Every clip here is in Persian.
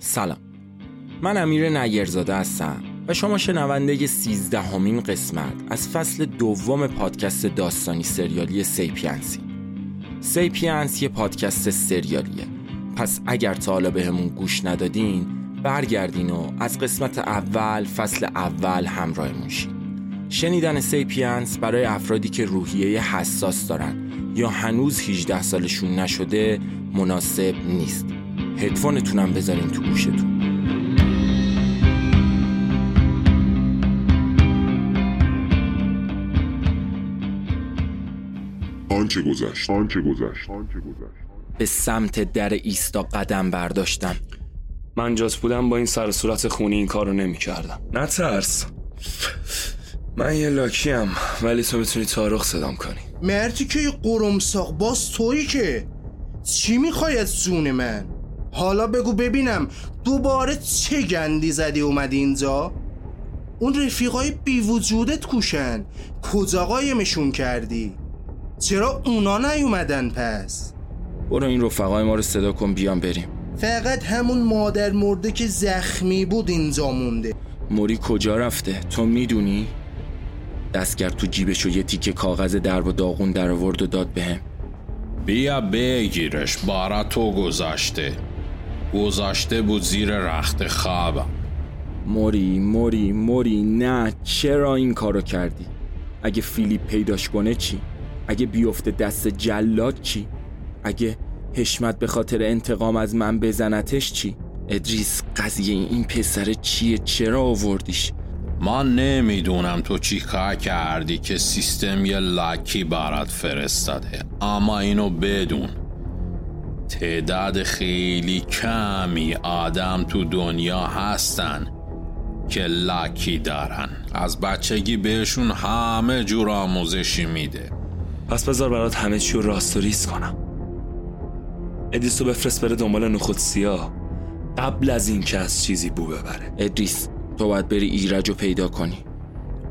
سلام. من امیر نگرزاده هستم و شما شنونده سیزدهمین قسمت از فصل دوم پادکست داستانی سریالی سیپینسی. سیپینس یه پادکست سریالیه. پس اگر تا حالا بهمون گوش ندادین برگردین و از قسمت اول فصل اول همراهمون شین. شنیدن سیپینس برای افرادی که روحیه حساس دارن یا هنوز 18 سالشون نشده مناسب نیست. هدفونتونم بذارین تو گوشتون. آنچه گذشت آنچه گذشت به سمت در ایستا قدم برداشتم. من جاس بودم با این سر صورت خونی این کارو نمی کردم نترس من یه لاکیم ولی تو می‌تونی تارخ صدام کنی. مردی که یه قرمساق باز تویی که. چی می‌خوای از جون من؟ حالا بگو ببینم دوباره چه گندی زدی اومدی اینجا؟ اون رفیقای بی وجودت کوشن. کجا قایمشون کردی؟ چرا اونا نیومدن پس؟ برو این رفقای ما رو صدا کن بیام بریم. فقط همون مادر مرده که زخمی بود اینجا مونده. موری کجا رفته؟ تو می‌دونی؟ دستگر تو جیبش و یه تیکه کاغذ در و داغون در آورد و داد بهم. بیا بگیرش بارا تو گذاشته. گذاشته بود زیر رخت خوابم. موری موری موری نه چرا این کارو کردی؟ اگه فیلیپ پیداش کنه چی؟ اگه بیفته دست جلاد چی؟ اگه حشمت به خاطر انتقام از من بزنتش چی؟ ادریس قضیه این پسر چیه؟ چرا آوردیش؟ من نمی‌دونم تو چی کار کردی که سیستم یه لاکی برات فرستاده اما اینو بدون. تعداد خیلی کمی آدم تو دنیا هستن که لاکی دارن. از بچگی بهشون همه جور آموزشی میده. پس بذار برات همه چی رو راست و ریز کنم. ادیسو بفرست بره دنبال نخود سیاه. قبل از این که از چیزی بو ببره. ادریس تو باید بری ایرج رو پیدا کنی.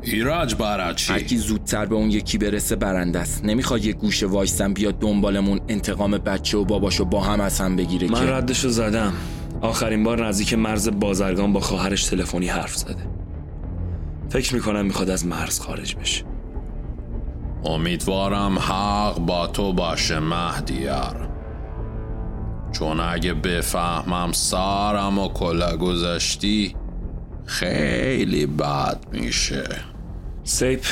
ایراج برات هر چی؟ کی زودتر به اون یکی برسه برنده است. نمی‌خواد یه گوشه وایسم بیاد دنبالمون انتقام بچه و باباشو با هم از هم بگیره من که. ردشو زدم. آخرین بار نزدیک مرز بازرگان با خواهرش تلفنی حرف زده. فکر می‌کنم می‌خواد از مرز خارج بشه. امیدوارم حق با تو باشه مهدیار. چون اگه بفهمم سرم و کلاه گذاشتی خیلی بد میشه. سیپ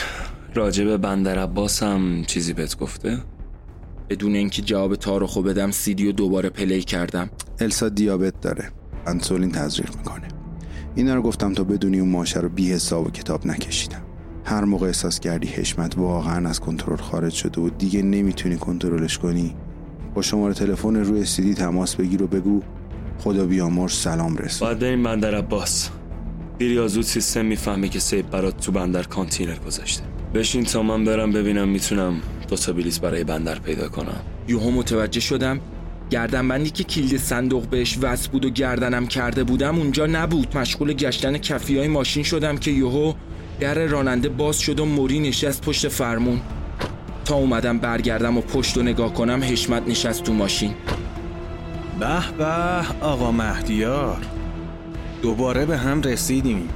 راجب بندر عباس هم چیزی بهت گفته؟ بدون اینکه جواب تارخو بدم سیدی و دوباره پلی کردم. السا دیابت داره. انسولین تزریق می‌کنه. اینا رو گفتم تا بدونی اون ماشه رو بی حساب و کتاب نکشیدم. هر موقع احساس کردی حشمت واقعا از کنترل خارج شده و دیگه نمی‌تونی کنترلش کنی با شماره تلفن روی سیدی تماس بگیر و بگو خدا بیامرز سلام رسون باید بریم بندر عباس. دیر یا زود سیستم می‌فهمه که سیپ برات تو بندر کانتینر گذاشته. بشین تا من برم ببینم می‌تونم دو تا برای بندر پیدا کنم. یوهو متوجه شدم گردنبندی که کلید صندوق بهش وصل بود و گردنم کرده بودم اونجا نبود. مشغول گشتن کفی های ماشین شدم که یوهو در راننده باز شد و موری نشست پشت فرمون. تا اومدم برگردم و پشت و نگاه کنم حشمت نشست تو ماشین. به به آقا مهدیار. دوباره به هم رسیدیم.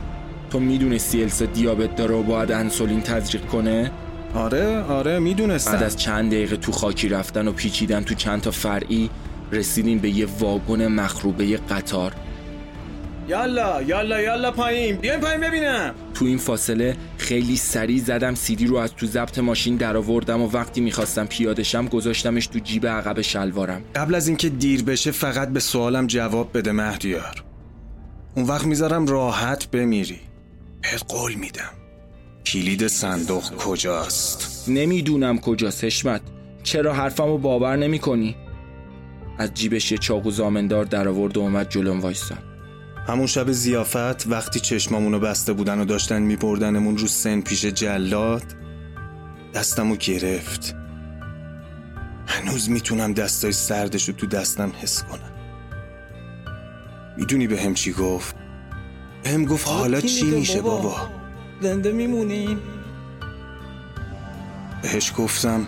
تو می‌دونستی السا دیابت داره و باید انسولین تزریق کنه؟ آره آره می‌دونستم. بعد از چند دقیقه تو خاکی رفتن و پیچیدن تو چند تا فرعی رسیدیم به یه واگن مخروبه قطار. یالا یالا یالا پایین. بیاین پایین ببینم. تو این فاصله خیلی سریع زدم سیدی رو از تو ضبط ماشین در آوردم و وقتی می‌خواستم پیادشم گذاشتمش تو جیب عقب شلوارم. قبل از اینکه دیر بشه فقط به سوالم جواب بده مهدیار. اون وقت می‌ذارم راحت بمیری. بهت قول میدم. کلید صندوق کجاست؟ نمی‌دونم کجاست حشمت چرا حرفمو باور نمی کنی؟ از جیبش یه چاقو زامندار در آورد و اومد جلوم وایستاد همون شب زیافت وقتی چشمامونو بسته بودن و داشتن میبردنمون رو سن پیش جلاد دستمو گرفت. هنوز می‌تونم دستای سردشو تو دستم حس کنم. می‌دونی به هم چی گفت؟ به هم گفت حالا چی میشه بابا؟ زنده میمونیم. بهش گفتم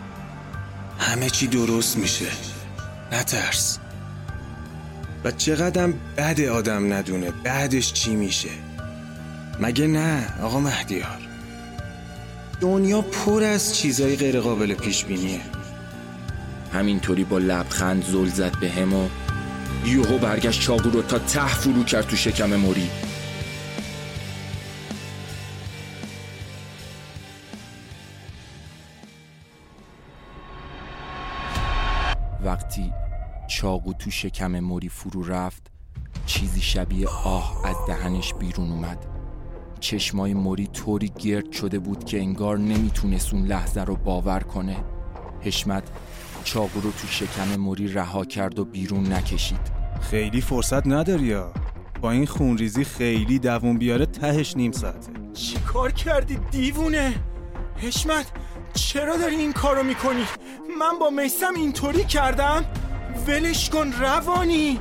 همه چی درست میشه. نترس. و چقدرم بد آدم ندونه بعدش چی میشه. مگه نه آقا مهدیار؟ دنیا پر از چیزای غیر قابل پیش بینیه. همینطوری با لبخند زل زد به هم و یوهو برگشت چاقو رو تا ته فرو کرد تو شکم موری. وقتی چاقو تو شکم موری فرو رفت چیزی شبیه آه از دهنش بیرون اومد. چشمای موری طوری گرد شده بود که انگار نمی‌تونست اون لحظه رو باور کنه. حشمت چاقو رو تو شکم موری رها کرد و بیرون نکشید. خیلی فرصت نداری یا؟ با این خونریزی خیلی دوون بیاره تهش نیم ساعته. چی کار کردی دیوونه؟ حشمت چرا داری این کارو می‌کنی؟ من با میسم اینطوری کردم؟ ولش کن روانی!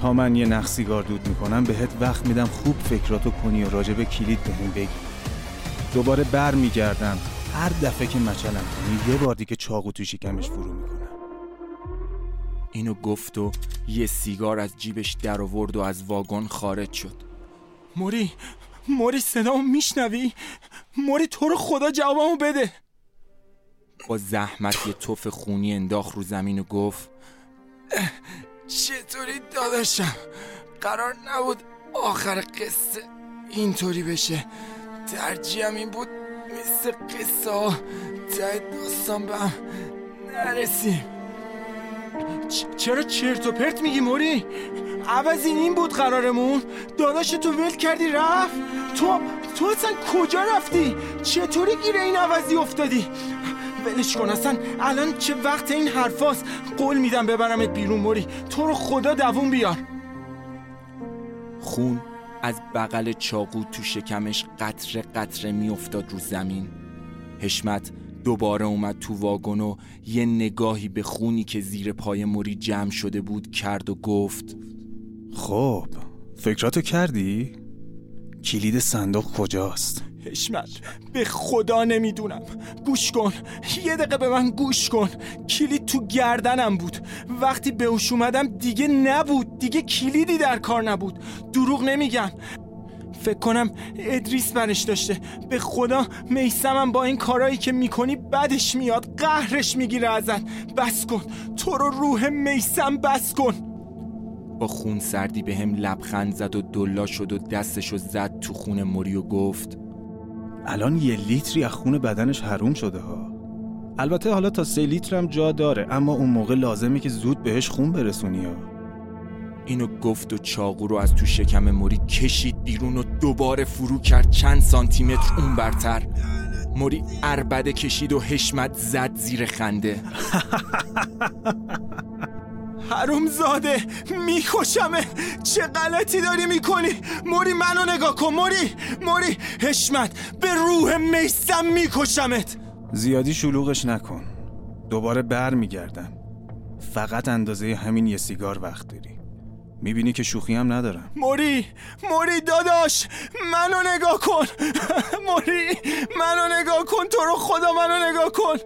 تا من یه نخ سیگار دود می‌کنم بهت وقت میدم خوب فکراتو کنی و راجب کلید بهم بگی. دوباره بر میگردم هر دفعه که مچلم کنی یه بار دیگه چاقو تو شکمش فرو می‌کنم. اینو گفت و یه سیگار از جیبش در آورد و از واگن خارج شد. موری موری صدامو میشنوی؟ موری تو رو خدا جوابمو بده. با زحمت یه توف خونی انداخت رو زمین و گفت چطوری داداشم؟ قرار نبود آخر قصه اینطوری بشه. ترجیحم این بود مثل قصه ها ته داستان به هم نرسیم چ- چرا چرت و پرت میگی موری؟ عوض این بود قرارمون. داداش تو ول کردی رفت. تو تو اصلا کجا رفتی؟ چطوری گیر این عوضی افتادی؟ ولش کن اصلا الان چه وقت این حرفاست؟ قول میدم ببرمت بیرون موری. تو رو خدا دوون بیار. خون. از بغل چاقو تو شکمش قطره قطره میافتاد رو زمین حشمت دوباره اومد تو واگن و یه نگاهی به خونی که زیر پای موری جمع شده بود کرد و گفت خب فکراتو کردی؟ کلید صندوق کجاست؟ حشمت به خدا نمی‌دونم. گوش کن. یه دقیقه به من گوش کن. کلید تو گردنم بود. وقتی به اوش اومدم دیگه نبود. دیگه کلیدی در کار نبود. دروغ نمیگم. فکر کنم ادریس برش داشته. به خدا میسمم با این کارایی که می‌کنی بدش میاد. قهرش می‌گیره ازت. بس کن. تو رو روح میسم بس کن. با خون سردی به هم لبخند زد و دلا شد و دستشو زد تو خون موری و گفت الان یه لیتری از خون بدنش حروم شده ها. البته حالا تا سه لیتر هم جا داره اما اون موقع لازمه که زود بهش خون برسونی ها. اینو گفت و چاقو رو از تو شکم موری کشید بیرون و دوباره فرو کرد چند سانتیمتر اون برتر. موری اربده کشید و حشمت زد زیر خنده. حروم زاده میکشمه. چه غلطی داری می‌کنی؟ موری منو نگاه کن. موری موری. حشمت به روح میسم میکشمت. زیادی شلوغش نکن. دوباره بر میگردم فقط اندازه همین یه سیگار وقت داری. می‌بینی که شوخی هم ندارم. موری موری داداش منو نگاه کن. موری منو نگاه کن. تو رو خدا منو نگاه کن.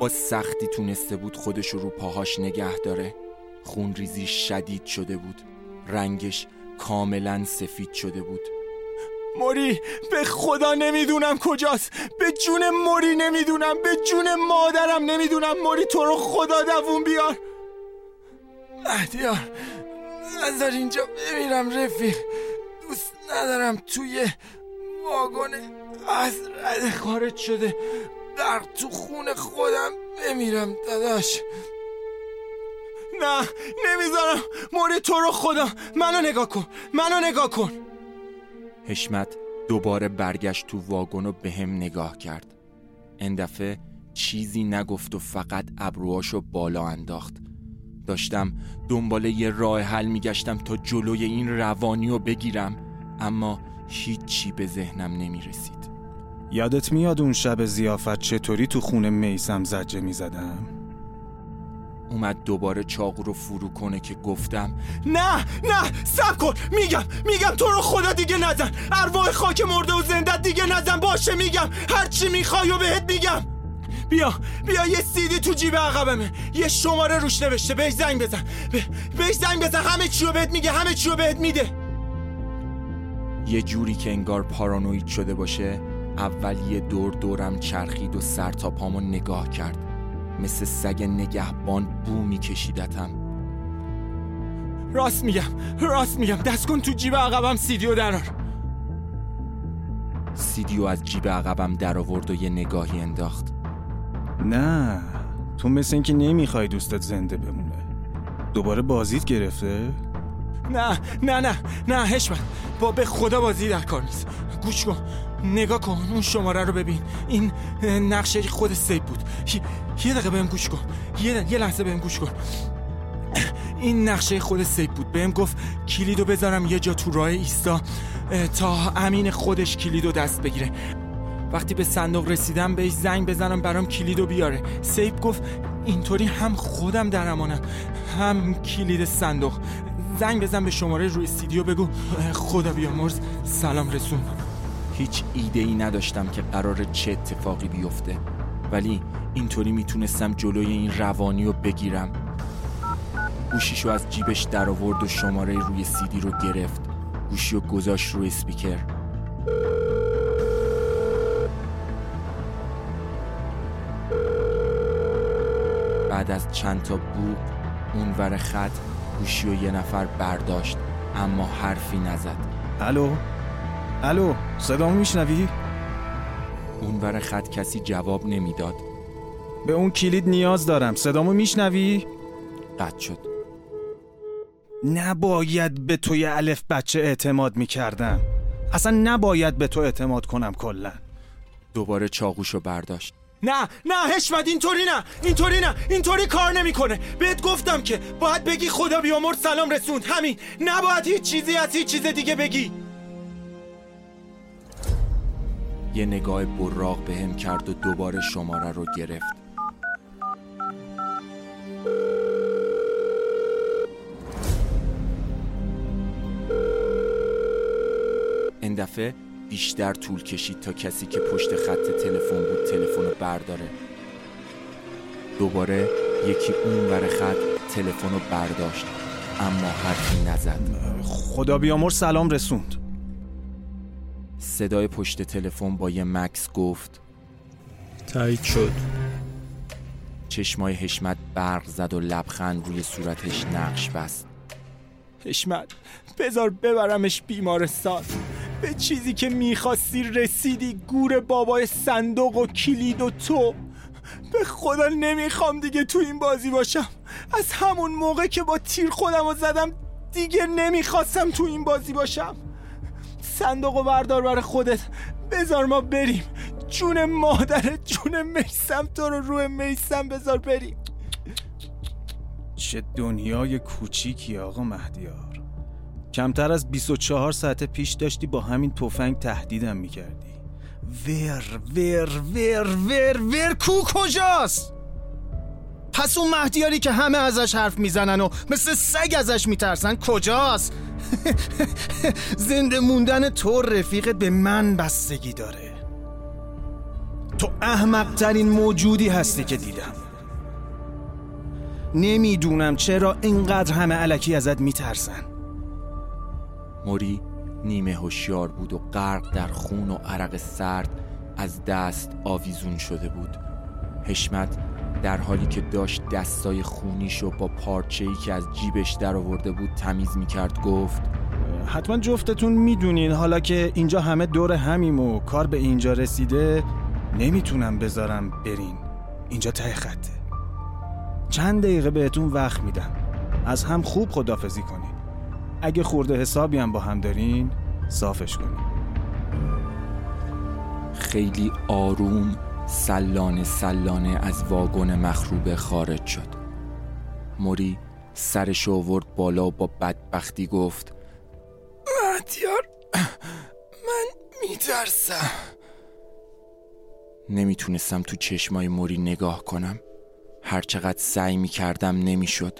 با سختی تونسته بود خودش رو پاهاش نگه داره. خون ریزی شدید شده بود. رنگش کاملا سفید شده بود. موری به خدا نمی‌دونم کجاست. به جون موری نمی‌دونم. به جون مادرم نمی‌دونم. موری تو رو خدا دوون بیار. مهدیار نظر اینجا بمیرم رفیق. دوست ندارم توی واگن از رد خارج شده. در تو خون خودم بمیرم داداش. نه نمی‌ذارم. موری تو رو خدا منو نگاه کن. منو نگاه کن. حشمت دوباره برگشت تو واگن و به هم نگاه کرد. این دفعه چیزی نگفت و فقط ابروهاشو بالا انداخت. داشتم دنبال یه راه حل میگشتم تا جلوی این روانی رو بگیرم اما هیچی به ذهنم نمی‌رسید. یادت میاد اون شب زیافت چطوری تو خونه میسم زجه می‌زدم؟ اومد دوباره چاقو رو فرو کنه که گفتم نه نه سب کن! میگم میگم تو رو خدا دیگه نزن! ارواح خاک مرده و زنده دیگه نزن! باشه میگم! هرچی می‌خوای و بهت میگم! بیا بیا یه سیدی تو جیب عقبمه! یه شماره روش نوشته بهش زنگ بزن! بهش زنگ بزن! همه چی رو بهت میگه همه چی رو بهت میده! یه جوری که انگار پارانوید شده باشه اول یه دور دورم چرخید و سر تا پامو نگاه کرد. مثل سگ نگهبان بو میکشیدتم. راست میگم راست میگم. دست کن تو جیب عقبم سیدیو درار سیدیو از جیب عقبم در آورد و یه نگاهی انداخت. نه تو مثل اینکه نمی‌خوای دوستت زنده بمونه. دوباره بازیت گرفته؟ نه نه نه نه حشمت با به خدا بازی در کار نیست. گوش کن. نگاه کن اون شماره رو ببین. این نقشه خود سیب بود. یه دقیقه بهم گوش کن. یه, لحظه بهم گوش کن. این نقشه خود سیب بود. بهم گفت کلیدو بذارم یه جا تو راه ایستا تا امین خودش کلیدو دست بگیره. وقتی به صندوق رسیدم بهش زنگ بزنم برام کلیدو بیاره. سیب گفت اینطوری هم خودم در امانم. هم کلید صندوق. زنگ بزن به شماره روی سیدیو بگو. خدا بیامرز. سلام رسون هیچ ایده ای نداشتم که قرار چه اتفاقی بیفته. ولی اینطوری می‌تونستم جلوی این روانی رو بگیرم. گوشیشو از جیبش در آورد و شماره روی سیدی رو گرفت. گوشی رو گذاشت روی اسپیکر بعد از چند تا بوق اونور خط گوشی و یه نفر برداشت اما حرفی نزد. الو؟ الو صدامو میشنوی؟ اونور خط کسی جواب نمی‌داد. به اون کلید نیاز دارم صدامو میشنوی؟ قطع شد. نباید به توی الف بچه اعتماد می‌کردم. اصلا نباید به تو اعتماد کنم کلا. دوباره چاقوشو برداشت. نه نه حشمت اینطوری نه اینطوری نه اینطوری کار نمی‌کنه. بهت گفتم که باید بگی خدا بیامرد سلام رسوند. همین نباید هیچ چیزی از هیچ چیز دیگه بگی. یه نگاه براق بهم کرد و دوباره شماره رو گرفت. این دفعه بیشتر طول کشید تا کسی که پشت خط تلفن بود تلفن رو برداره. دوباره یکی اون ور خط تلفن رو برداشت اما حرفی نزد. خدا بیامر سلام رسوند. صدای پشت تلفن با یه مکس گفت تایید شد. چشمای حشمت برق زد و لبخند روی صورتش نقش بست. حشمت بذار ببرمش بیمارستان. به چیزی که می‌خواستی رسیدی گور بابای صندوق و کلید و تو. به خدا نمی‌خوام دیگه تو این بازی باشم. از همون موقع که با تیر خودم رو زدم دیگه نمی‌خواستم تو این بازی باشم. صندوق و بردار برای خودت. بذار ما بریم. جون مادر جون میسم تو رو روی میسم بذار بریم. چه دنیای کوچیکی آقا مهدیار. کمتر از 24 ساعت پیش داشتی با همین تفنگ تهدیدم می‌کردی. ور ور ور ور ور کو کجاست؟ پس اون مهدیاری که همه ازش حرف می‌زنن و مثل سگ ازش میترسن کجاست؟ زنده موندن تو رفیقت به من بستگی داره. تو احمقترین موجودی هستی که دیدم. نمی‌دونم چرا اینقدر همه علکی ازت میترسن. موری نیمه هوشیار بود و غرق در خون و عرق سرد از دست آویزون شده بود. حشمت در حالی که داشت دستای خونیشو با پارچه‌ای که از جیبش در آورده بود تمیز می‌کرد گفت حتما جفتتون می‌دونین. حالا که اینجا همه دور همیم و کار به اینجا رسیده نمی‌تونم بذارم برین. اینجا ته خطه. چند دقیقه بهتون وقت میدم. از هم خوب خدافزی کنین. اگه خورده حسابی هم با هم دارین صافش کنین. خیلی آروم سلانه سلانه از واگن مخروبه خارج شد. موری سرش آورد بالا و با بدبختی گفت مهدیار من میترسم. نمی‌تونستم تو چشمای موری نگاه کنم. هرچقدر سعی می‌کردم نمی‌شد.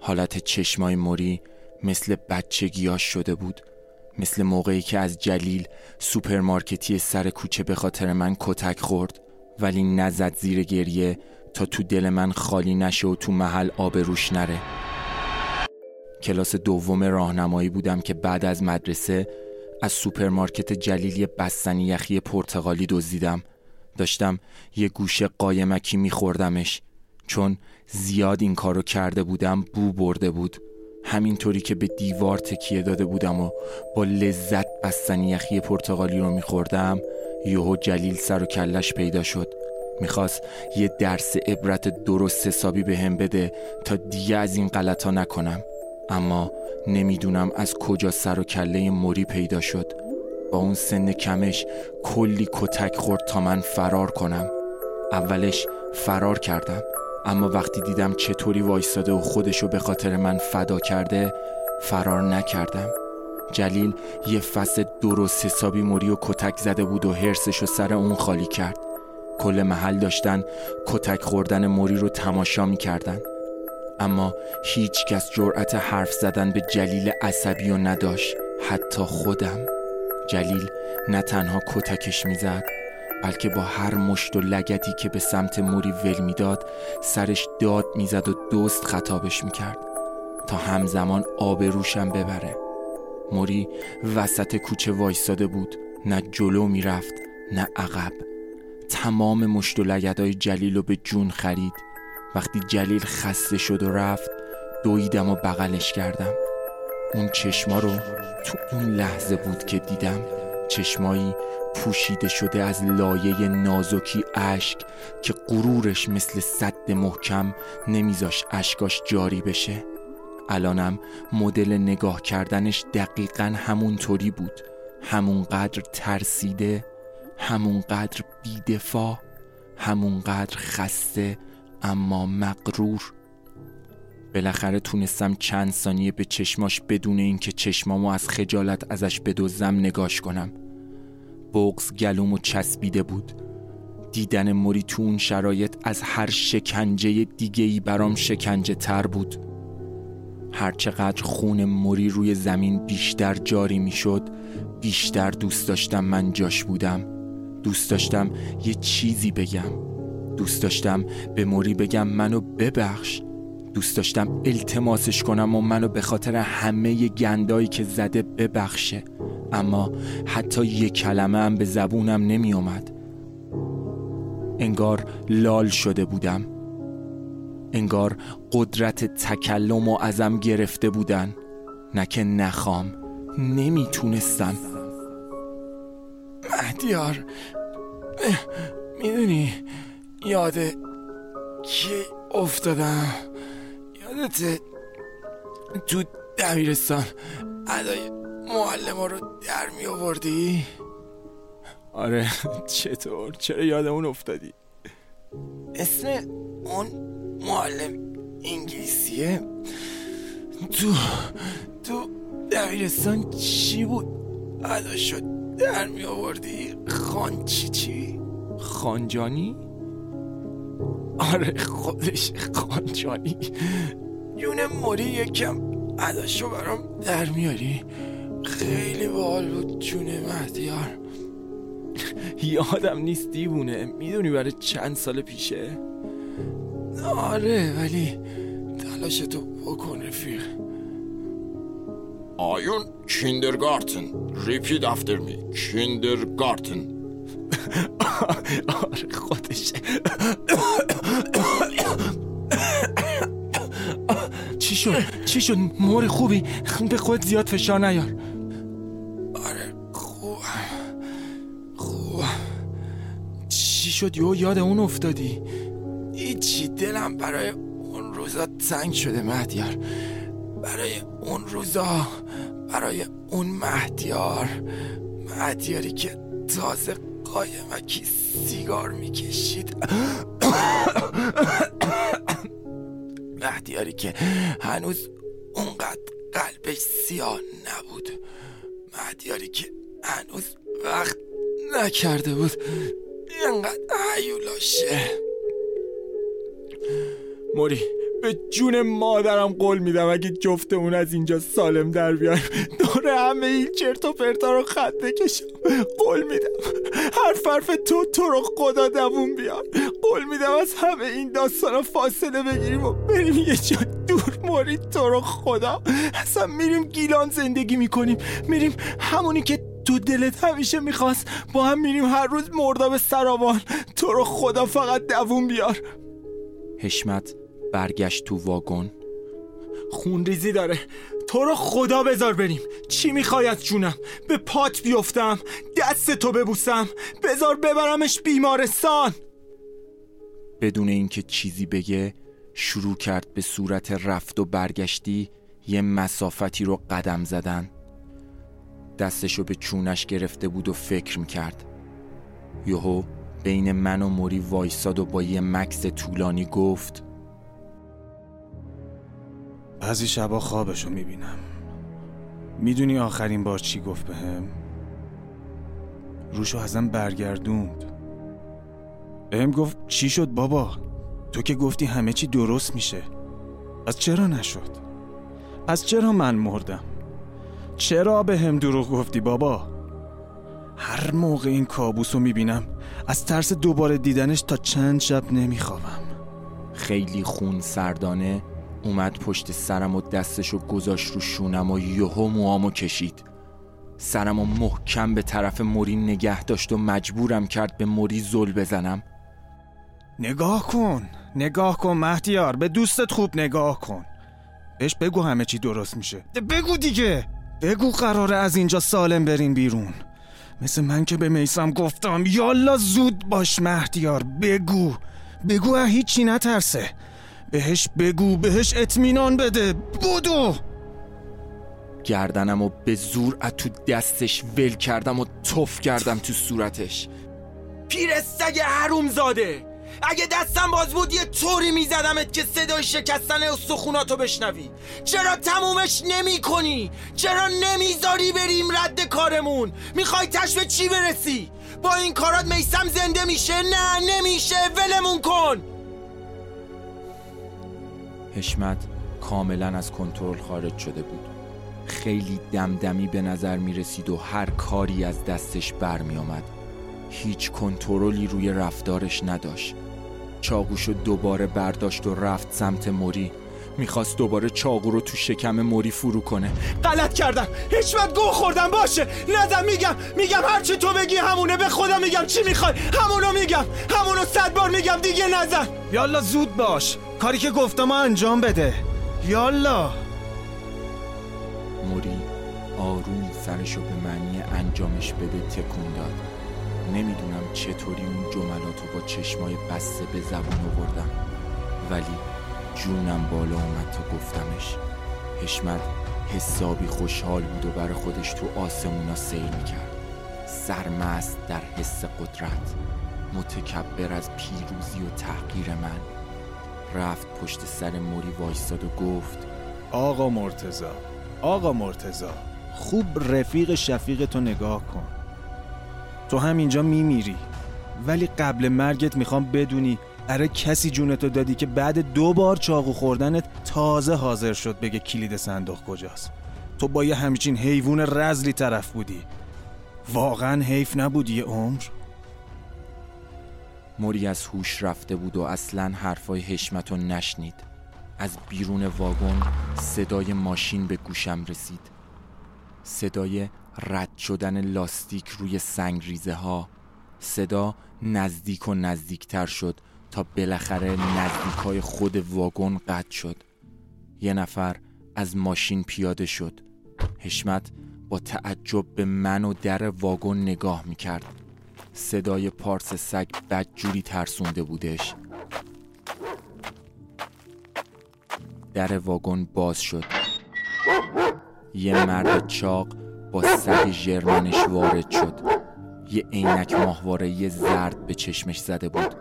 حالت چشمای موری مثل بچگیاش شده بود. مثل موقعی که از جلیل سوپرمارکتی سر کوچه به خاطر من کتک خورد. ولی نزد زیر گریه تا تو دل من خالی نشه و تو محل آبروش نره. کلاس دوم راهنمایی بودم که بعد از مدرسه از سوپرمارکت جلیلی بستنی یخی پرتغالی دزدیدم. داشتم یه گوشه قایمکی میخوردمش. چون زیاد این کارو کرده بودم بو برده بود. همینطوری که به دیوار تکیه داده بودم و با لذت بستنی یخی پرتغالی رو میخوردم یهو جلیل سر و کلش پیدا شد. می‌خواست یه درس عبرت درست حسابی به هم بده تا دیگه از این غلط نکنم. اما نمی‌دونم از کجا سر و کله موری پیدا شد. با اون سن کمش کلی کتک خورد تا من فرار کنم. اولش فرار کردم. اما وقتی دیدم چطوری وایستاده و خودشو به خاطر من فدا کرده فرار نکردم. جلیل یه فصل درست حسابی موری و کتک زده بود و حرسشو سر اون خالی کرد. کل محل داشتن کتک خوردن موری رو تماشا می‌کردن. اما هیچ کس جرأت حرف زدن به جلیل عصبی و نداشت. حتی خودم. جلیل نه تنها کتکش می‌زد بلکه با هر مشت و لگتی که به سمت موری ول می‌داد سرش داد می‌زد و دوست خطابش می‌کرد تا همزمان آب روشم ببره. موری وسط کوچه وایستاده بود. نه جلو می‌رفت نه عقب. تمام مشت و لگدهای جلیل رو به جون خرید. وقتی جلیل خسته شد و رفت دویدم و بغلش کردم. اون چشما رو تو اون لحظه بود که دیدم. چشمایی پوشیده شده از لایه نازکی اشک که غرورش مثل صد محکم نمیذاش اشکاش جاری بشه. الانم مدل نگاه کردنش دقیقا همونطوری بود. همونقدر ترسیده همونقدر بیدفاع همونقدر خسته اما مقرور بالاخره تونستم چند ثانیه به چشماش بدون اینکه چشمامو از خجالت ازش بدوزم نگاش کنم. بغز گلومو چسبیده بود. دیدن موری تو شرایط از هر شکنجه دیگه ای برام شکنجه تر بود. هرچقدر خون موری روی زمین بیشتر جاری می‌شد بیشتر دوست داشتم من جاش بودم. دوست داشتم یه چیزی بگم. دوست داشتم به موری بگم منو ببخش. دوست داشتم التماسش کنم و منو به خاطر همه گندایی که زده ببخشه. اما حتی یک کلمه هم به زبونم نمی اومد انگار لال شده بودم. انگار قدرت تکلم و ازم گرفته بودن. نه که نخوام نمی‌تونستم. مهدیار می‌دونی یاده کی افتادم؟ یادت تو دبیرستان ادای معلم رو در می آوردی؟ آره چطور؟ چرا یادمون افتادی؟ اسم اون معلم انگلیسیه. تو تو دبیرستان چی بود؟ شد در می آوردی؟ خان چی چی؟ خانجانی؟ آره خودش خانجانی. یونه موری یکم عداشو برام در میاری. خیلی بال بود جونه مهدیار. یادم نیست دیوونه. می‌دونی برای چند سال پیشه؟ آره ولی تلاشتو بکن رفیق آیون کیندرگارتن ریپید افتر می کیندرگارتن آره خودشه چی شد؟ چی شد؟ مور خوبی؟ به خود زیاد فشار نیار آره خوب خوب چی شد؟ یو یاد اون افتادی؟ دلم برای اون روزا تنگ شده مهدیار. برای اون روزا برای اون مهدیار. مهدیاری که تازه قایمکی سیگار می‌کشید. مهدیاری که هنوز اونقدر قلبش سیاه نبود. مهدیاری که هنوز وقت نکرده بود. اینقدر حیولاشه موری به جون مادرم قول میدم اگه جفتمون از اینجا سالم در بیایم دور همه این چرت و پرتا رو خط بکشم. قول میدم هر حرف تو تو رو خدا دوون بیار. قول میدم از همه این داستان فاصله بگیریم و بریم یه جا دور. مورید تو رو خدا. اصلا میریم گیلان زندگی می‌کنیم. میریم همونی که تو دلت همیشه می‌خواست. با هم میریم هر روز مرداب سراوان. تو رو خدا فقط دوون بیار. حشمت برگشت تو واگن. خونریزی داره. تو رو خدا بذار بریم. چی می‌خوای از جونم؟ به پات بیفتم. دست تو ببوسم. بذار ببرمش بیمارستان. بدون اینکه چیزی بگه شروع کرد به صورت رفت و برگشتی یه مسافتی رو قدم زدن. دستشو به چونش گرفته بود و فکر می‌کرد. یهو بین من و موری وایساد و با یه مکس طولانی گفت بعضی شبا خوابشو می‌بینم. می‌دونی آخرین بار چی گفت بهم؟ روشو ازم برگردوند. بهم گفت چی شد بابا؟ تو که گفتی همه چی درست میشه. پس چرا نشد؟ پس چرا من مردم؟ چرا به هم دروغ گفتی بابا؟ هر موقع این کابوس رو می‌بینم از ترس دوباره دیدنش تا چند شب نمیخوابم. خیلی خون سردانه اومد پشت سرم و دستشو گذاشت رو شونم و یهو موامو کشید. سرم و محکم به طرف موری نگه داشت و مجبورم کرد به موری زل بزنم. نگاه کن نگاه کن مهدیار به دوستت خوب نگاه کن. بهش بگو همه چی درست میشه. بگو دیگه بگو قراره از اینجا سالم بریم بیرون. مثل من که به میسم گفتم یالا زود باش مهدیار بگو. بگو هیچی نترسه. بهش بگو بهش اطمینان بده. بودو. گردنم و به زور از تو دستش ول کردم و تف کردم تو صورتش. پیرستگ حروم زاده. اگه دستم باز بود یه طوری میزدمت که صدای شکستن استخوناتو بشنوی. چرا تمومش نمی کنی؟ چرا نمی‌ذاری بریم رد کارمون؟ می‌خوای تش به چی برسی؟ با این کارات میسم زنده میشه؟ نه نمیشه ولمون کن حشمت کاملا از کنترل خارج شده بود خیلی دمدمی به نظر می رسید و هر کاری از دستش برمی آمد هیچ کنترلی روی رفتارش نداشت چاقوشو دوباره برداشت و رفت سمت موری می‌خواست دوباره چاقو رو تو شکم موری فرو کنه. غلط کردم. حشمت گو خوردم باشه. نزم میگم میگم هرچی تو بگی همونه. به خدا میگم چی می‌خوای؟ همونو میگم. همونو صد بار میگم. دیگه نزن. یالا زود باش. کاری که گفتم انجام بده. یالا. موری آروم سرشو به معنی انجامش بده تکون داد. نمی‌دونم چطوری اون جملاتو با چشمای بسته به زبون آوردم. ولی جونم بالا اومد تا گفتمش. حشمت حسابی خوشحال بود و برای خودش تو آسمونا سیر می‌کرد. سرمست در حس قدرت متکبر از پیروزی و تحقیر من. رفت پشت سر موری وایستاد و گفت آقا مرتزا آقا مرتزا خوب رفیق شفیق تو نگاه کن. تو همینجا میمیری ولی قبل مرگت می‌خوام بدونی اره کسی جونتو دادی که بعد دو بار چاقو خوردنت تازه حاضر شد بگه کلید صندوق کجاست. تو با یه همچین حیوان رزلی طرف بودی. واقعا حیف نبود یه عمر؟ موری از هوش رفته بود و اصلا حرفای حشمت نشنید. از بیرون واگن صدای ماشین به گوشم رسید. صدای رد شدن لاستیک روی سنگ ریزه ها صدا نزدیک و نزدیکتر شد. تا بالاخره نزدیک های خود واگن قطع شد. یه نفر از ماشین پیاده شد. حشمت با تعجب به من و در واگن نگاه می‌کرد. صدای پارس سگ بدجوری ترسونده بودش. در واگن باز شد. یه مرد چاق با سگ ژرمنش وارد شد. یه عینک ماهواره زرد به چشمش زده بود.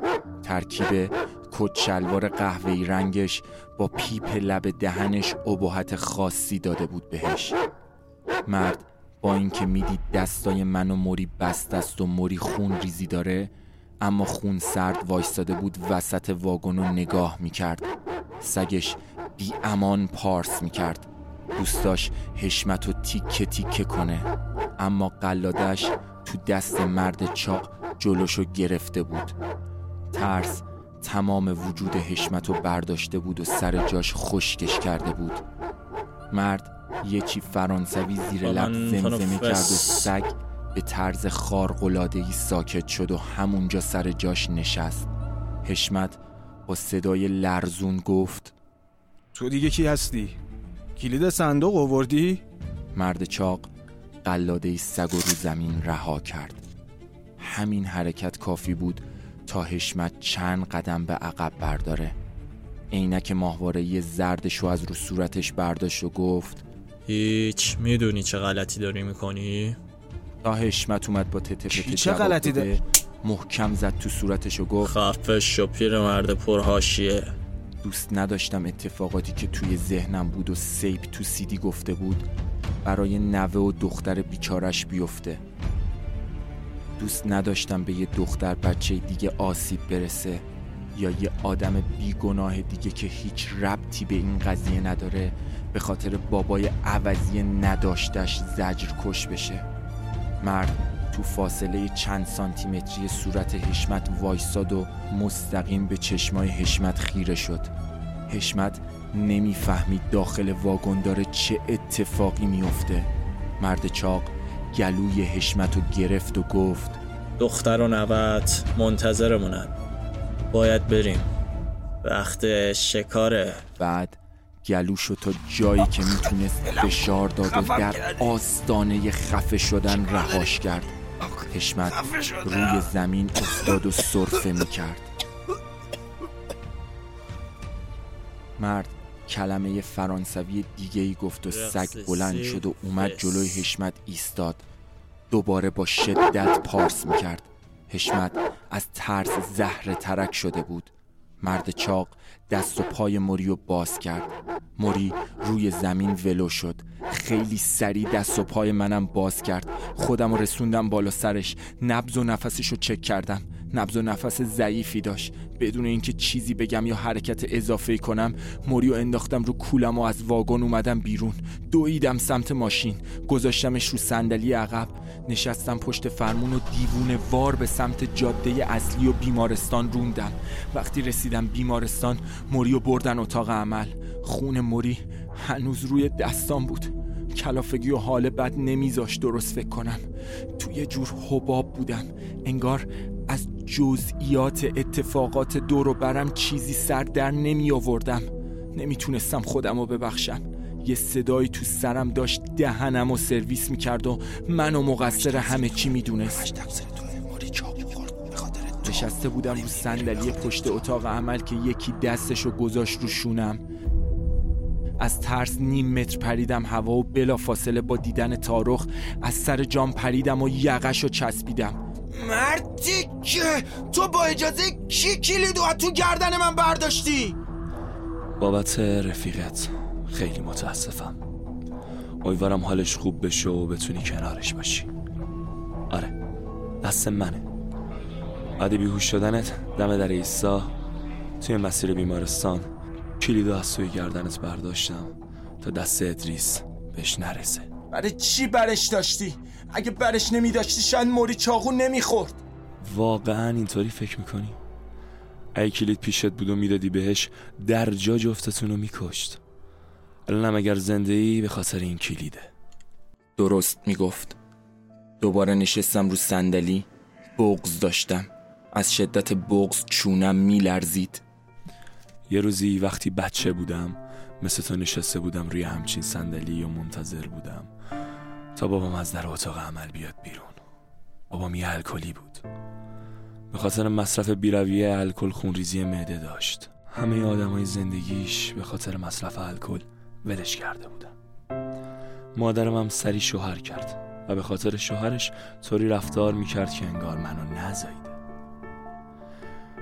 ترکیب کت شلوار قهوه‌ای رنگش با پیپ لب دهنش ابهت خاصی داده بود بهش. مرد با اینکه می‌دید دستای من و موری بست است و موری خون ریزی داره اما خون سرد وایستاده بود وسط واگن و نگاه می‌کرد. سگش بی امان پارس می‌کرد. دوست داشت حشمت و تیکه تیکه کنه. اما قلادش تو دست مرد چاق جلوشو گرفته بود. ترس تمام وجود حشمت رو برداشته بود و سر جاش خشکش کرده بود مرد یکی فرانسوی زیر لب زمزمه کرد و سگ به طرز خارق‌العاده‌ای ساکت شد و همونجا سر جاش نشست حشمت با صدای لرزون گفت تو دیگه کی هستی؟ کلید صندوق آوردی؟ مرد چاق قلاده سگ رو زمین رها کرد همین حرکت کافی بود تا حشمت چند قدم به عقب برداره. عینک ماهواره زردش رو از رو صورتش برداشت و گفت هیچ می‌دونی چه غلطی داری می‌کنی؟ تا حشمت اومد با تته پته چه غلطی بده، محکم زد تو صورتش و گفت خفه شو پیر مرد پرهاشیه. دوست نداشتم اتفاقاتی که توی ذهنم بود و سیب تو سیدی گفته بود برای نوه و دختر بیچارش بیفته. دوست نداشتم به یه دختر بچه دیگه آسیب برسه یا یه آدم بیگناه دیگه که هیچ ربطی به این قضیه نداره به خاطر بابای عوضی نداشتش زجر کش بشه. مرد تو فاصله چند سانتیمتری صورت حشمت وایساد و مستقیم به چشمای حشمت خیره شد. حشمت نمی‌فهمید داخل واگن داره چه اتفاقی میفته مرد چاق گلوی حشمت رو گرفت و گفت دختر و نوت منتظرمونن. باید بریم. وقت شکاره. بعد گلوشو تا جایی که می‌تونست فشار داد و در آستانه خفه شدن رهاش کرد. حشمت روی زمین افتاد و سرفه می‌کرد. مرد کلمه فرانسوی دیگه ای گفت و سگ بلند شد و اومد جلوی حشمت ایستاد. دوباره با شدت پارس می‌کرد. حشمت از ترس زهر ترک شده بود. مرد چاق دست و پای موری رو باز کرد. موری روی زمین ولو شد. خیلی سریع دست و پای منم باز کرد. خودم رسوندم بالا سرش. نبز و نفسش رو چک کردم. نبز و نفس ضعیفی داشت. بدون اینکه چیزی بگم یا حرکت اضافه کنم موریو انداختم رو کولم و از واگن اومدم بیرون. دویدم سمت ماشین. گذاشتمش رو صندلی عقب. نشستم پشت فرمون و دیوونه وار به سمت جاده اصلی و بیمارستان روندم. وقتی رسیدم بیمارستان موریو بردن اتاق عمل. خون موری هنوز روی دستان بود. کلافگی و حال بد نمیذاش درست فکر کنم. توی جور حباب بودم. انگار از جزئیات اتفاقات دور و برم چیزی سر در نمی آوردم. نمی‌تونستم خودم رو ببخشم. یه صدایی تو سرم داشت دهنم و سرویس می‌کرد و منو مقصر همه چی می‌دونست. نشسته بودم رو صندلی پشت اتاق عمل که یکی دستشو گذاشت رو شونم. از ترس نیم متر پریدم هوا و بلا فاصله با دیدن تارخ از سر جام پریدم و یقش رو چسبیدم. مردی که تو با اجازه کی کلیدو از تو گردن من برداشتی؟ بابت رفیقت خیلی متاسفم. امیدوارم حالش خوب بشه و بتونی کنارش باشی. آره دست منه. بعد بیهوش شدنت دم در ایسا توی مسیر بیمارستان کلیدو از توی گردنت برداشتم تا دست ادریس بهش نرسه. برای چی برش داشتی؟ اگه برش نمی داشتی شاید موری چاقو نمی‌خورد. واقعا اینطوری فکر می‌کنی؟ ای کلید پیشت بود و می‌دادی بهش در جا جفتتون رو میکشت الانم اگر زنده ای به خاطر این کلیده. درست می‌گفت. دوباره نشستم رو صندلی بغز داشتم. از شدت بغز چونم میلرزید. یه روزی وقتی بچه بودم مثل تو نشسته بودم روی همچین صندلی و منتظر بودم. تا بابام از در اتاق عمل بیاد بیرون. بابام یه الکلی بود. به خاطر مصرف بیرویه الکل خونریزی معده داشت. همه آدمای زندگیش به خاطر مصرف الکل ولش کرده بودن. مادرم هم سری شوهر کرد و به خاطر شوهرش طوری رفتار می‌کرد که انگار منو نزاییده.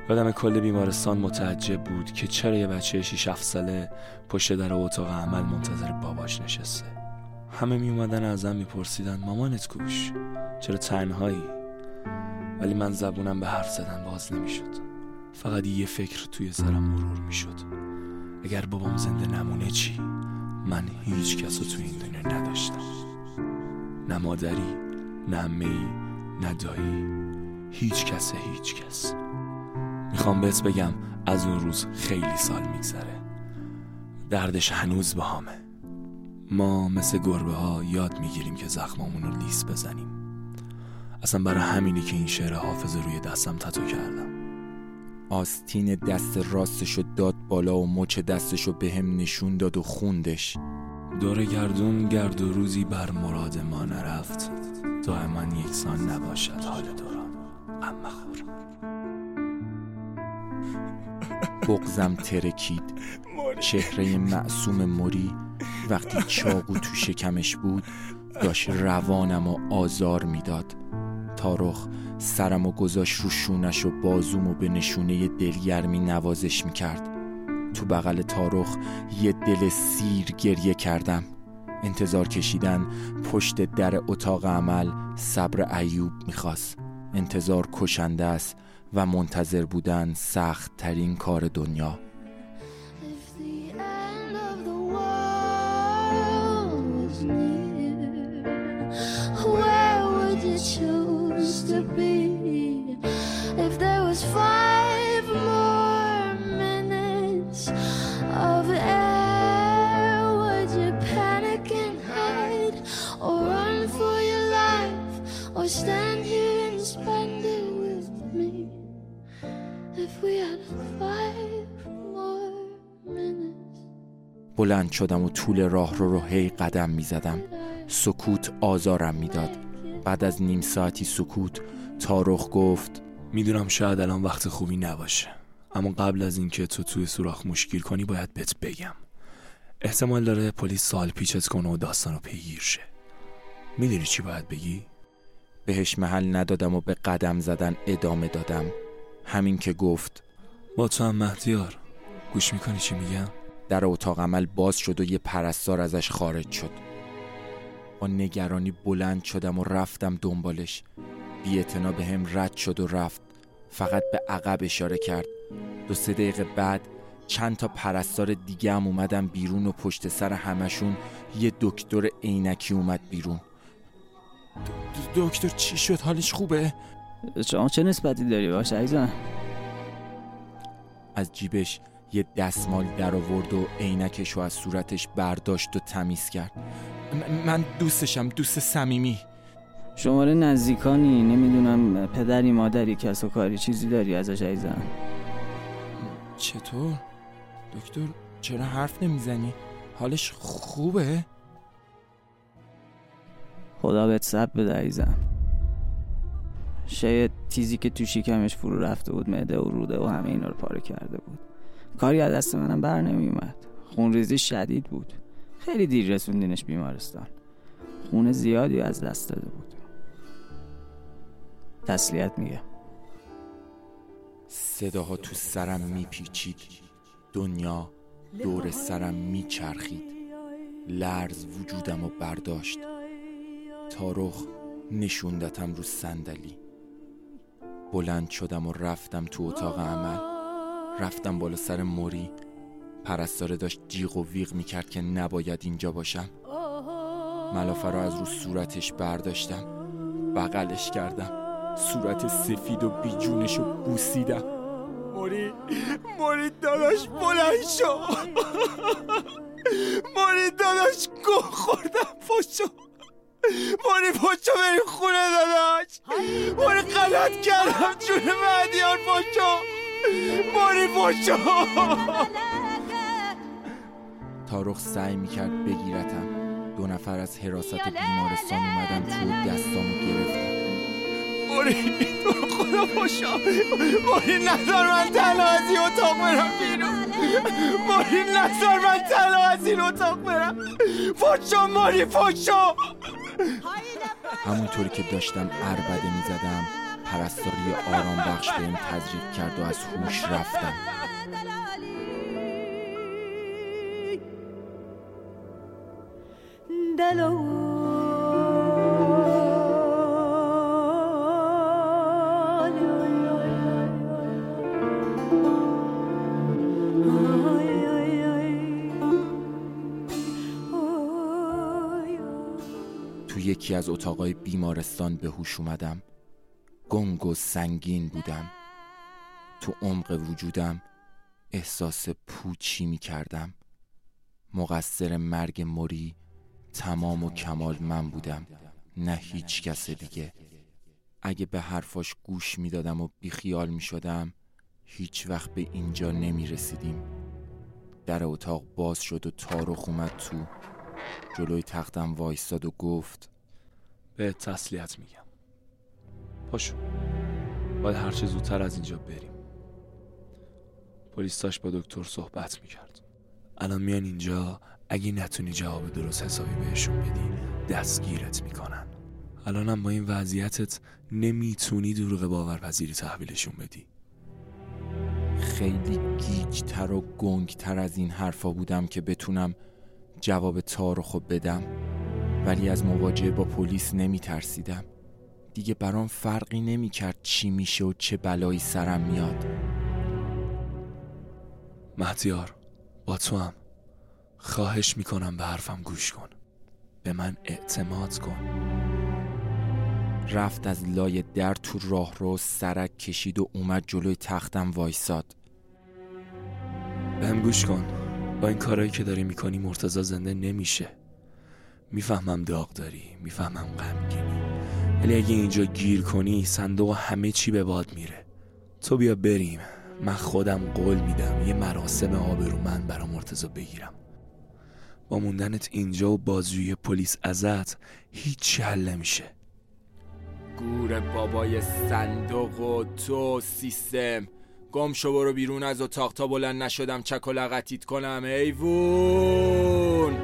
یادم کل بیمارستان متعجب بود که چرا یه بچه 6 7 ساله پشت در اتاق عمل منتظر باباش نشسته. همه می اومدن ازم میپرسیدن مامانت کوش؟ چرا تنهایی؟ ولی من زبونم به حرف زدن باز نمی‌شد فقط یه فکر توی سرم مرور می‌شد اگر بابام زنده نمونه چی؟ من هیچ کس رو تو این دنیا نداشتم. نه مادری نه امی نه دایی. هیچ کس هیچ کس. می‌خوام بهت بگم از اون روز خیلی سال میگذره. دردش هنوز بهامه ما مثل گربه ها یاد می‌گیریم که زخمامون رو لیس بزنیم. اصلا برای همینی که این شعر حافظ روی دستم تتو کردم. آستین دست راستشو داد بالا و مچ دستشو به هم نشون داد و خوندش. دور گردون گرد و روزی بر مراد ما نرفت. دائما یکسان نباشد حال دوران. غم مخور بغزم ترکید. چهره معصوم موری. وقتی چاقو تو شکمش بود داشت روانم و آزار می‌داد. تارخ سرم و گذاشت رو شونش و بازوم و به نشونه دلگرمی نوازش می‌کرد. تو بغل تارخ یه دل سیر گریه کردم. انتظار کشیدن پشت در اتاق عمل صبر ایوب می‌خواست. انتظار کشنده است. و منتظر بودن سخت ترین کار دنیا. If بلند شدم و طول راه رو رو هی قدم می زدم سکوت آزارم می‌داد. بعد از نیم ساعتی سکوت تارخ گفت می‌دونم شاید الان وقت خوبی نباشه اما قبل از اینکه تو توی سوراخ مشکل کنی باید بهت بگم احتمال داره پلیس سال پیچت کنه و داستان رو پیگیر شه می‌دونی چی باید بگی؟ بهش محل ندادم و به قدم زدن ادامه دادم همین که گفت با تو هم مهدیار گوش می‌کنی چی میگم؟ در اتاق عمل باز شد و یه پرستار ازش خارج شد. با نگرانی بلند شدم و رفتم دنبالش. بی به هم رد شد و رفت. فقط به عقب اشاره کرد. دو سه دقیقه بعد چند تا پرستار دیگه هم اومدم بیرون و پشت سر همشون یه دکتر عینکی اومد بیرون. د- دکتر چی شد؟ حالش خوبه؟ شما چه نسبتی داری باش عزیزم؟ از جیبش یه دستمال در آورد و عینکش رو از صورتش برداشت و تمیز کرد م- من دوستشم دوست صمیمی شماره نزدیکانی نمی‌دونم پدری مادری کس و کاری چیزی داری ازش عزیزم چطور؟ دکتر چرا حرف نمی‌زنی؟ حالش خوبه؟ خدا بهت سب بده عزیزم شاید تیزی که تو شکمش فرو رفته بود معده و روده و همه اینا رو پاره کرده بود کاری از دست منم بر نمیومد خونریزی شدید بود. خیلی دیر رسوندینش بیمارستان. خون زیادی از دست داده بود. تسلیت میگم صداها تو سرم میپیچید. دنیا دور سرم میچرخید. لرز وجودم و برداشت. تارخ نشوندتم رو صندلی. بلند شدم و رفتم تو اتاق عمل. رفتم بالا سر موری. پرستاره داشت جیغ و ویغ می‌کرد که نباید اینجا باشم. ملافه رو از رو صورتش برداشتم. بغلش کردم. صورت سفید و بیجونش رو بوسیدم. موری موری داداش بلند شو. موری داداش گو خوردم پشو موری پشو بریم خونه داداش. موری غلط کردم جون مهدیار پشو موری پشو تارخ سعی می‌کرد بگیرتم. دو نفر از حراست بیمارستان اومدم تو دستامو گرفتم موری تو خدا پشو موری نظر من تنها از این اتاق برم بیرون. موری نظر من تنها از این اتاق برم. پشو موری پشو همونطوری که داشتم اربده می‌زدم پرستاری آرام بخش بهم تزریق کرد و از هوش رفتم تو یکی از اتاقای بیمارستان به هوش اومدم. گنگ و سنگین بودم. تو عمق وجودم احساس پوچی می کردم. مقصر مرگ موری تمام و کمال من بودم نه هیچ کس دیگه. اگه به حرفاش گوش می‌دادم و بیخیال می شدم هیچ وقت به اینجا نمی رسیدیم. در اتاق باز شد و تاروخ اومد تو. جلوی تختم وایستاد و گفت به تسلیت میگم. پاشو. باید هرچه زودتر از اینجا بریم. پلیس داشت با دکتر صحبت می‌کرد. الان میان اینجا اگه نتونی جواب درست حسابی بهشون بدی دستگیرت می‌کنن. الانم با این وضعیتت نمی‌تونی دروغ باورپذیری تحویلشون بدی. خیلی گیجتر و گنگتر از این حرفا بودم که بتونم جواب تارخو بدم. ولی از مواجهه با پلیس نمی ترسیدم دیگه برام فرقی نمی کرد چی میشه و چه بلایی سرم میاد. مهدیار با تو هم. خواهش می‌کنم به حرفم گوش کن. به من اعتماد کن. رفت از لای در تو راه رو سرک کشید و اومد جلوی تختم وایساد. بهم گوش کن. با این کارایی که داری می‌کنی مرتزا زنده نمیشه. می‌فهمم داغ داری می‌فهمم غمگینی. ولی اگه اینجا گیر کنی صندوق همه چی به باد میره. تو بیا بریم. من خودم قول میدم یه مراسم آبرومند برا مرتزا بگیرم. با موندنت اینجا و بازجویی پلیس ازت هیچ حل نمیشه. گور بابای صندوق و تو سیستم. گم شو برو بیرون از اتاق. تا بلند نشدم چک و لغتیت کنم ایوون.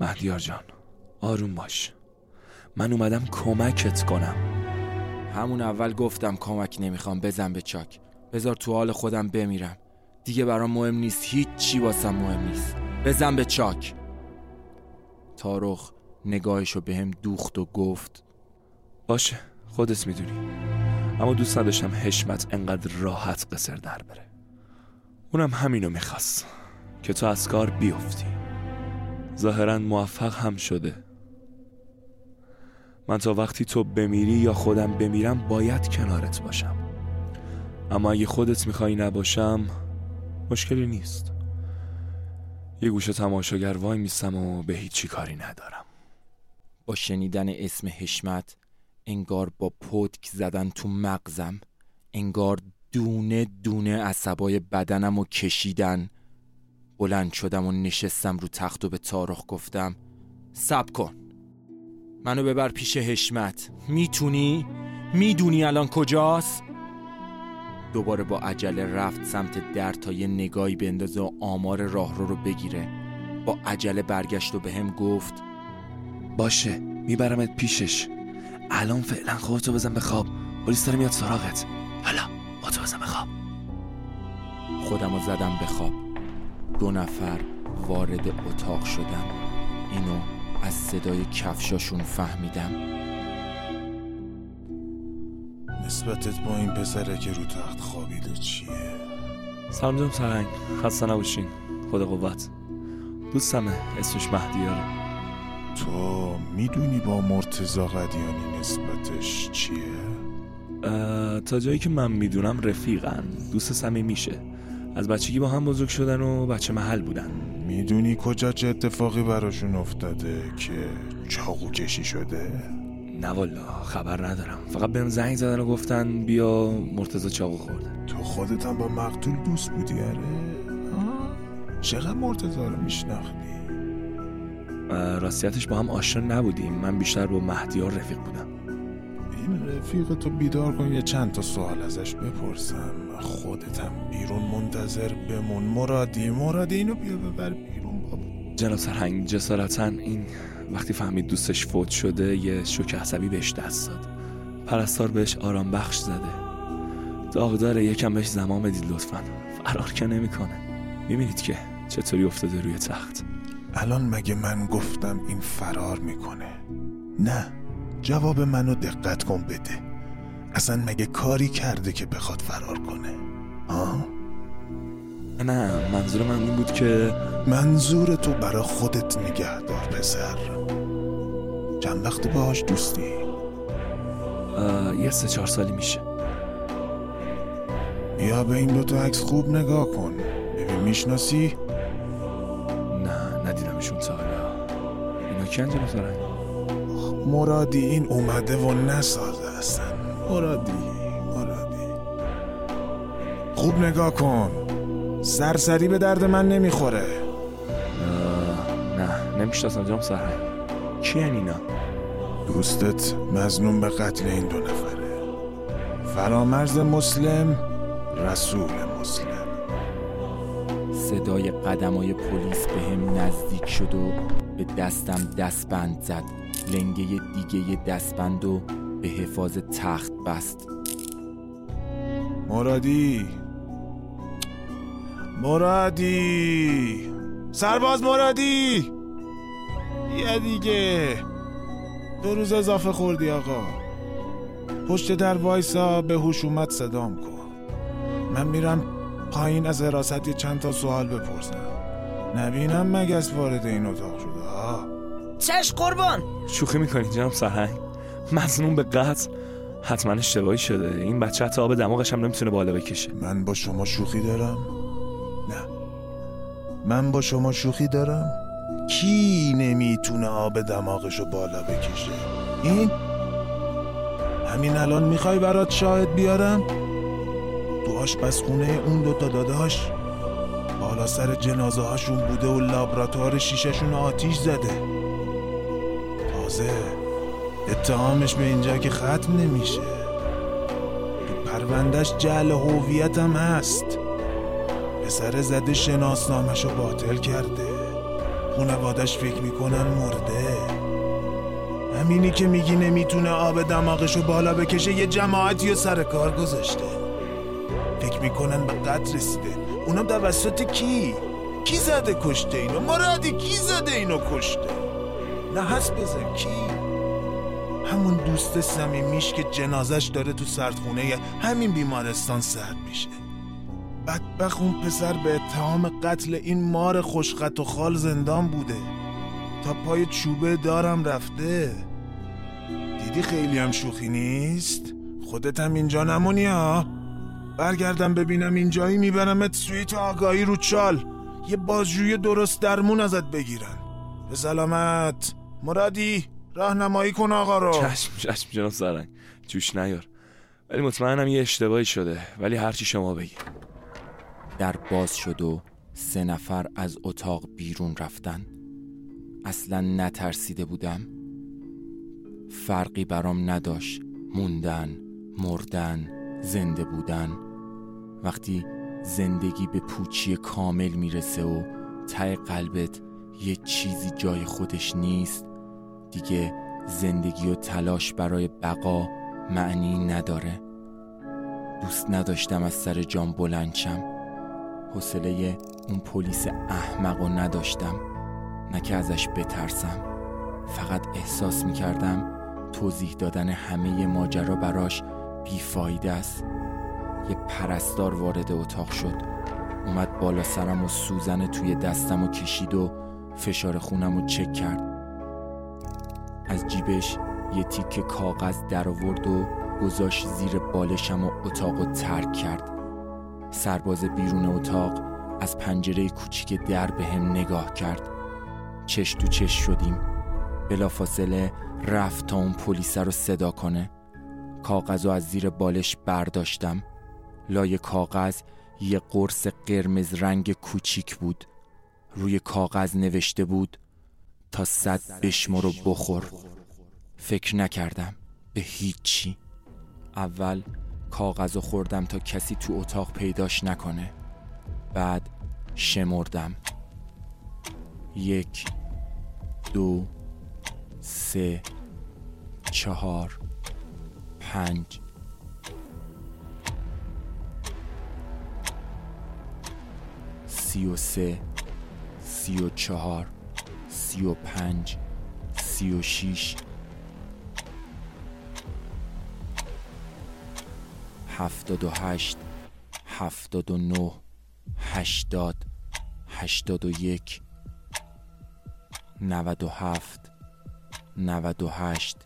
مهدیار جان آروم باش. من اومدم کمکت کنم. همون اول گفتم کمک نمی‌خوام بزن به چاک. بذار تو حال خودم بمیرم. دیگه برام مهم نیست هیچ چی واسم مهم نیست. بزن به چاک. تارخ نگاهشو به هم دوخت و گفت باشه خودت می‌دونی. اما دوست نداشتم حشمت انقدر راحت قصر در بره. اونم همینو می‌خواست که تو از کار بیفتی. ظاهرا موفق هم شده. من تا وقتی تو بمیری یا خودم بمیرم باید کنارت باشم. اما اگه خودت می‌خوای نباشم مشکلی نیست. یه گوشه تماشاگر وای میستم و به هیچی کاری ندارم. با شنیدن اسم حشمت انگار با پتک زدن تو مغزم انگار دونه دونه عصبای بدنم و کشیدن. بلند شدم و نشستم رو تخت و به تارخ گفتم سب کن. منو ببر پیش حشمت. می‌تونی؟ می‌دونی الان کجاست؟ دوباره با عجله رفت سمت در تا یه نگاهی بندازه و آمار راهرو رو بگیره. با عجله برگشت و به هم گفت باشه میبرمت پیشش. الان فعلا خودتو بزن به خواب. پلیس داره میاد سراغت. حالا خودتو بزن به خواب. خودم رو زدم به خواب. دو نفر وارد اتاق شدم اینو از صدای کفشاشون فهمیدم. نسبتت با این پسره که رو تخت خوابیده چیه؟ سلام سرنگ خسته نباشین. خدا قوت. دوستمه اسمش مهدیاره. تو می‌دونی با مرتزا قدیانی نسبتش چیه؟ تا جایی که من می‌دونم رفیقن. دوست صمیمی میشه از بچگی با هم بزرگ شدن و بچه محل بودن. می‌دونی کجا چه اتفاقی براشون افتاده که چاقو کشی شده؟ نه والا خبر ندارم فقط بهم زنگ زدن و گفتن بیا مرتزا چاقو خورده تو خودت هم با مقتول دوست بودی؟ آه؟ چقدر مرتزا رو میشناختی؟ راستیتش با هم آشنا نبودیم من بیشتر با مهدیار رفیق بودم این رفیق تو بیدار کن یه چند تا سوال ازش بپرسم. خودتم بیرون منتظر بمون. مرادی مرادی اینو بیا ببر بیرون بابا. جناب سرهنگ جسارتا این وقتی فهمید دوستش فوت شده یه شوک عصبی بهش دست داد. پرستار بهش آرام بخش زده. داغداره یکم بهش زمان بدید لطفا. فرار که نمی‌کنه. می‌بینید که چطوری افتاده روی تخت. الان مگه من گفتم این فرار می‌کنه؟ نه. جواب منو دقت کن بده. اصلا مگه کاری کرده که بخواد فرار کنه؟ آه؟ نه منظور من این بود که منظور تو برا خودت نگه دار پسر. چند وقت باهاش دوستی؟ یه سه چهار سالی میشه. بیا به این دوتا عکس خوب نگاه کن. ببین می‌شناسی؟ نه ندیدمشون تا حالا. اینا کی انجام مرادی این اومده و نسازه هستن مرادی مرادی. خوب نگاه کن. سرسری به درد من نمی‌خوره. نه نمی‌شناسم جام سرهنگ کی اینا؟ دوستت مزنون به قتل این دو نفره. فرامرز مسلم رسول مسلم. صدای قدمای پلیس به هم نزدیک شد و به دستم دستبند زد. لنگه دیگه دستبند و به حفاظ تخت بست. مرادی. مرادی. سرباز مرادی. یه دیگه. دو روز اضافه خوردی آقا. پشت در وایسا به هوش صدام کن. من میرم پایین از حراست چند تا سوال بپرسم. نبینم مگس وارد این اتاق شده ها چش قربان. شوخی می‌کنی جناب سرهنگ مظنون به قتل؟ حتما اشتباهی شده. این بچه حتی آب دماغش هم نمی‌تونه بالا بکشه. من با شما شوخی دارم؟ نه. من با شما شوخی دارم؟ کی نمی‌تونه آب دماغشو بالا بکشه؟ این؟ همین الان می‌خوای برات شاهد بیارم؟ تو آشپزخونه اون دوتا داداش؟ بالا سر جنازه هاشون بوده و لابراتوار شیششون آتیش زده. تازه. اتهامش به اینجا که ختم نمیشه. تو پروندهش جعل هویت هم هست. پسر زده شناسنامش رو باطل کرده. خونوادش فکر می‌کنن مرده. همینی که میگی نمی‌تونه آب دماغشو بالا بکشه یه جماعتی رو سر کار گذاشته. فکر می‌کنن به قتل رسیده. اونا توسط کی؟ کی زده کشته اینو؟ مرادی کی زده اینو کشته؟ نه هست بزن کی؟ همون دوست صمیمیش که جنازش داره تو سردخونه همین بیمارستان سرد میشه. بدبخ اون پسر به اتهام قتل این مار خوشخط و خال زندان بوده. تا پای چوبه دارم رفته. دیدی خیلی هم شوخی نیست؟ خودت هم اینجا نمونی ها. برگردم ببینم اینجایی میبرمت سویت آگاهی رو چال. یه بازجوی درست درمون ازت بگیرن. به سلامت. مرادی راهنمایی کن آقا رو. چشم چشم جناب سرهنگ جوش نیار. ولی مطمئنم یه اشتباهی شده. ولی هرچی شما بگی. در باز شد و سه نفر از اتاق بیرون رفتن. اصلا نترسیده بودم. فرقی برام نداشت. موندن مردن زنده بودن. وقتی زندگی به پوچی کامل می‌رسه و ته قلبت یه چیزی جای خودش نیست دیگه زندگی و تلاش برای بقا معنی نداره. دوست نداشتم از سر جام بلند شم. حوصله اون پلیس احمق و نداشتم. نه که ازش بترسم. فقط احساس می‌کردم توضیح دادن همه ماجرا براش بیفایده است. یه پرستار وارد اتاق شد. اومد بالا سرم و سوزن توی دستم و کشید و فشار خونم رو چک کرد. از جیبش یه تیکه کاغذ در آورد و گذاشت زیر بالشم و اتاق رو ترک کرد. سرباز بیرون اتاق از پنجره کوچیک در به هم نگاه کرد. چش تو چش شدیم. بلافاصله رفت تا اون پلیس رو صدا کنه. کاغذ رو از زیر بالش برداشتم. لای کاغذ یه قرص قرمز رنگ کوچیک بود. روی کاغذ نوشته بود تا صد بشمر رو بخور. فکر نکردم به هیچی. اول کاغذ خوردم تا کسی تو اتاق پیداش نکنه. بعد شمردم. یک دو سه چهار پنج. سی و سه سی و چهار. سی و پنج سی و شیش هفتاد و هشت هفتاد و نه هشتاد هشتاد و یک نود و هفت نود و هشت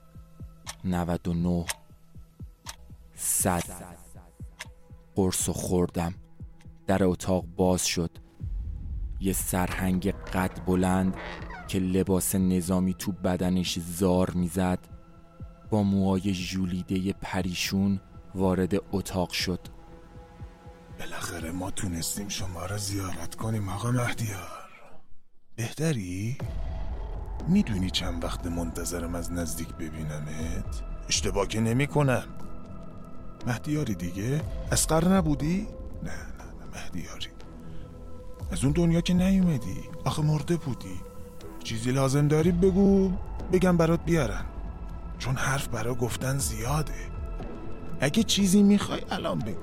نود و نه صد. قرص و خوردم. در اتاق باز شد. یه سرهنگ قد بلند که لباس نظامی تو بدنش زار می‌زد با موهای ژولیده پریشون وارد اتاق شد بالاخره ما تونستیم شما را زیارت کنیم آقا مهدیار بهتری؟ می‌دونی چند وقت منتظرم از نزدیک ببینمت؟ اشتباه که نمی کنم مهدیاری دیگه؟ اسقر نبودی؟ نه نه نه مهدیاری از اون دنیا که نیومدی. آخه مرده بودی. چیزی لازم داری بگو بگم برات بیارن. چون حرف برا گفتن زیاده. اگه چیزی می‌خوای الان بگو.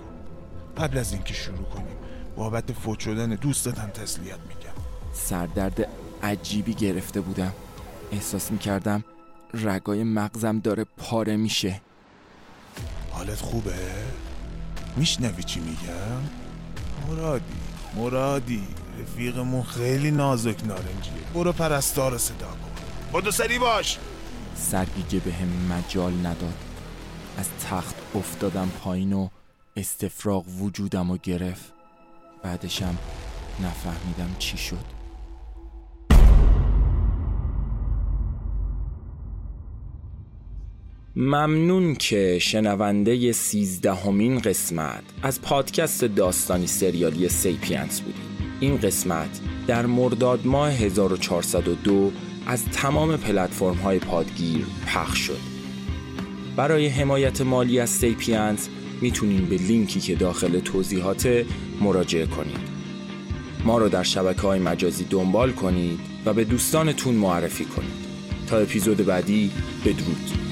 قبل از اینکه شروع کنیم بابت فوت شدن دوستتم تسلیت میگم سردرد عجیبی گرفته بودم. احساس می‌کردم رگای مغزم داره پاره میشه. حالت خوبه؟ میشنوی چی میگم؟ مرادی. مرادی. رفیقمون خیلی نازک نارنجیه. برو پرستار صدا کن. بدو سری باش. سرگیجه بهم مجال نداد. از تخت افتادم پایین و استفراغ وجودم و گرفت. بعدشم نفهمیدم چی شد. ممنون که شنونده سیزدهمین قسمت از پادکست داستانی سریالی سیپینس بودید. این قسمت در مرداد ماه 1402 از تمام پلتفرم های پادگیر پخش شد. برای حمایت مالی از سیپینس می‌تونین به لینکی که داخل توضیحات مراجعه کنید. ما رو در شبکه های مجازی دنبال کنید و به دوستانتون معرفی کنید. تا اپیزود بعدی بدرود.